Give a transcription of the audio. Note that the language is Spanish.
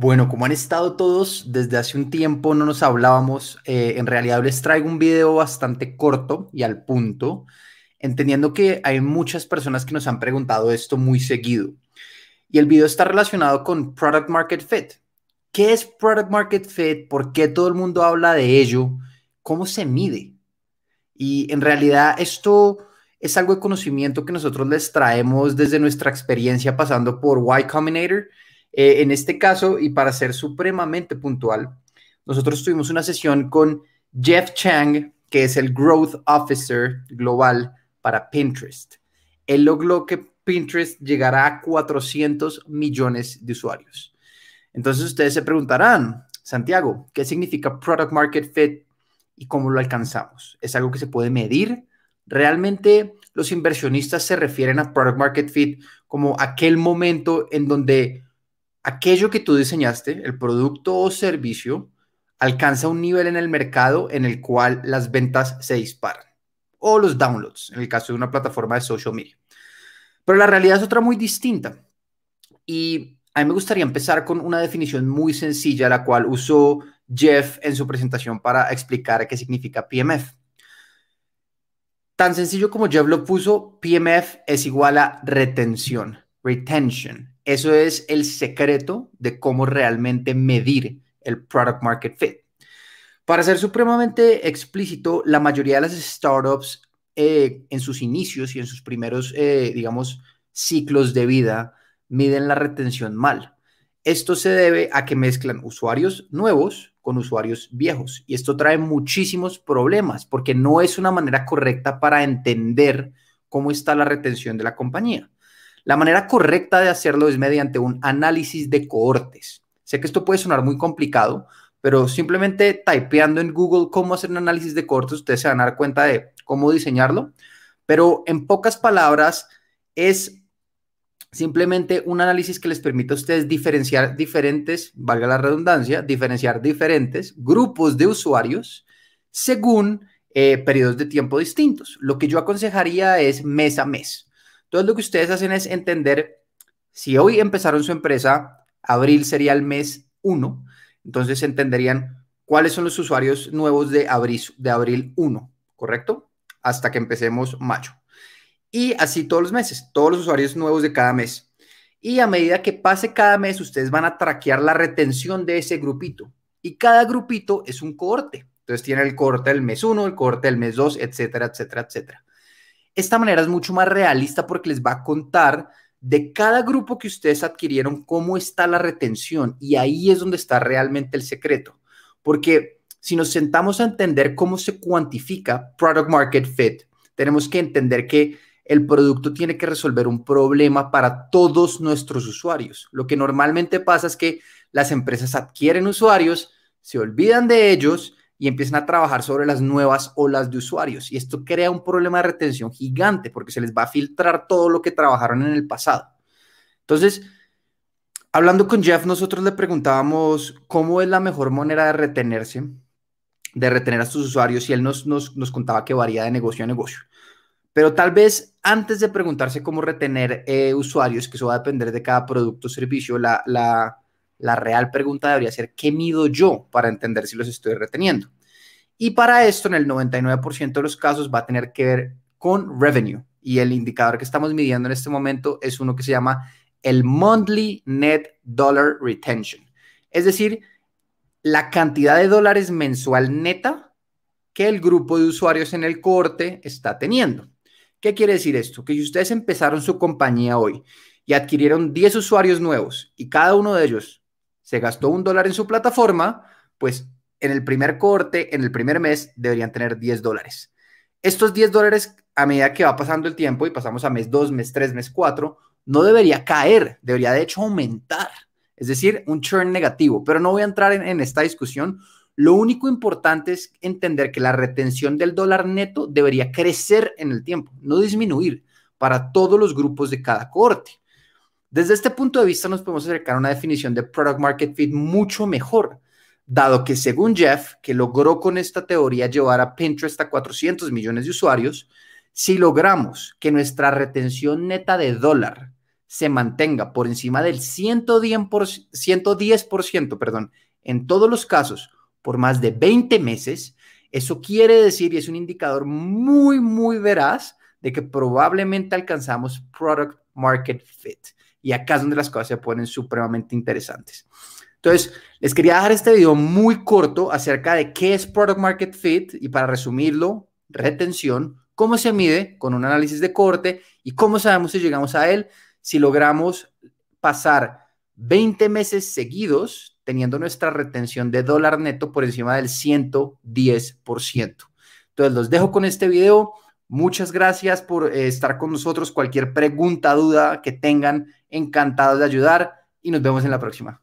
Bueno, como han estado todos desde hace un tiempo, no nos hablábamos. Eh, en realidad les traigo un video bastante corto y al punto, entendiendo que hay muchas personas que nos han preguntado esto muy seguido. Y el video está relacionado con Product Market Fit. ¿Qué es Product Market Fit? ¿Por qué todo el mundo habla de ello? ¿Cómo se mide? Y en realidad esto es algo de conocimiento que nosotros les traemos desde nuestra experiencia pasando por Y Combinator eh, en este caso, y para ser supremamente puntual, nosotros tuvimos una sesión con Jeff Chang, que es el Growth Officer global para Pinterest. Él logró que Pinterest llegara a 400 millones de usuarios. Entonces ustedes se preguntarán, Santiago, ¿qué significa Product Market Fit y cómo lo alcanzamos? ¿Es algo que se puede medir? Realmente los inversionistas se refieren a Product Market Fit como aquel momento en donde aquello que tú diseñaste, el producto o servicio, alcanza un nivel en el mercado en el cual las ventas se disparan o los downloads, en el caso de una plataforma de social media. Pero la realidad es otra muy distinta. Y a mí me gustaría empezar con una definición muy sencilla, la cual usó Jeff en su presentación para explicar qué significa PMF. Tan sencillo como Jeff lo puso, PMF es igual a retención, retention. Eso es el secreto de cómo realmente medir el product market fit. Para ser supremamente explícito, la mayoría de las startups eh, en sus inicios y en sus primeros, eh, digamos, ciclos de vida, miden la retención mal. Esto se debe a que mezclan usuarios nuevos con usuarios viejos y esto trae muchísimos problemas porque no es una manera correcta para entender cómo está la retención de la compañía. La manera correcta de hacerlo es mediante un análisis de cohortes. Sé que esto puede sonar muy complicado, pero simplemente typeando en Google cómo hacer un análisis de cohortes, ustedes se van a dar cuenta de cómo diseñarlo. Pero en pocas palabras, es simplemente un análisis que les permite a ustedes diferenciar diferentes, valga la redundancia, diferenciar diferentes grupos de usuarios según eh, periodos de tiempo distintos. Lo que yo aconsejaría es mes a mes. Entonces lo que ustedes hacen es entender, si hoy empezaron su empresa, abril sería el mes 1, entonces entenderían cuáles son los usuarios nuevos de abril, de abril 1, ¿correcto? Hasta que empecemos mayo. Y así todos los meses, todos los usuarios nuevos de cada mes. Y a medida que pase cada mes, ustedes van a traquear la retención de ese grupito. Y cada grupito es un cohorte. Entonces tiene el cohorte del mes 1, el cohorte del mes 2, etcétera, etcétera, etcétera. Esta manera es mucho más realista porque les va a contar de cada grupo que ustedes adquirieron cómo está la retención y ahí es donde está realmente el secreto. Porque si nos sentamos a entender cómo se cuantifica product market fit, tenemos que entender que el producto tiene que resolver un problema para todos nuestros usuarios. Lo que normalmente pasa es que las empresas adquieren usuarios, se olvidan de ellos y empiezan a trabajar sobre las nuevas olas de usuarios. Y esto crea un problema de retención gigante porque se les va a filtrar todo lo que trabajaron en el pasado. Entonces, hablando con Jeff, nosotros le preguntábamos cómo es la mejor manera de retenerse, de retener a sus usuarios y él nos, nos, contaba que varía de negocio a negocio. Pero tal vez antes de preguntarse cómo retener eh, usuarios, que eso va a depender de cada producto o servicio, la, la la real pregunta debería ser, ¿qué mido yo para entender si los estoy reteniendo? Y para esto, en el 99% de los casos, va a tener que ver con revenue. Y el indicador que estamos midiendo en este momento es uno que se llama el Monthly Net Dollar Retention. Es decir, la cantidad de dólares mensual neta que el grupo de usuarios en el corte está teniendo. ¿Qué quiere decir esto? Que si ustedes empezaron su compañía hoy y adquirieron 10 usuarios nuevos y cada uno de ellos se gastó un dólar en su plataforma, pues en el primer corte, en el primer mes, deberían tener 10 dólares. Estos 10 dólares, a medida que va pasando el tiempo y pasamos a mes 2, mes 3, mes 4, no debería caer, debería de hecho aumentar. Es decir, un churn negativo. Pero no voy a entrar en, en esta discusión. Lo único importante es entender que la retención del dólar neto debería crecer en el tiempo, no disminuir para todos los grupos de cada corte. Desde este punto de vista nos podemos acercar a una definición de product market fit mucho mejor, dado que según Jeff, que logró con esta teoría llevar a Pinterest a 400 millones de usuarios, si logramos que nuestra retención neta de dólar se mantenga por encima del 110%, 110% perdón, en todos los casos por más de 20 meses, eso quiere decir, y es un indicador muy, muy veraz, de que probablemente alcanzamos product market fit. Y acá es donde las cosas se ponen supremamente interesantes. Entonces, les quería dejar este video muy corto acerca de qué es product market fit y para resumirlo, retención, cómo se mide con un análisis de corte y cómo sabemos si llegamos a él, si logramos pasar 20 meses seguidos teniendo nuestra retención de dólar neto por encima del 110%. Entonces, los dejo con este video. Muchas gracias por eh, estar con nosotros. Cualquier pregunta, duda que tengan, encantados de ayudar y nos vemos en la próxima.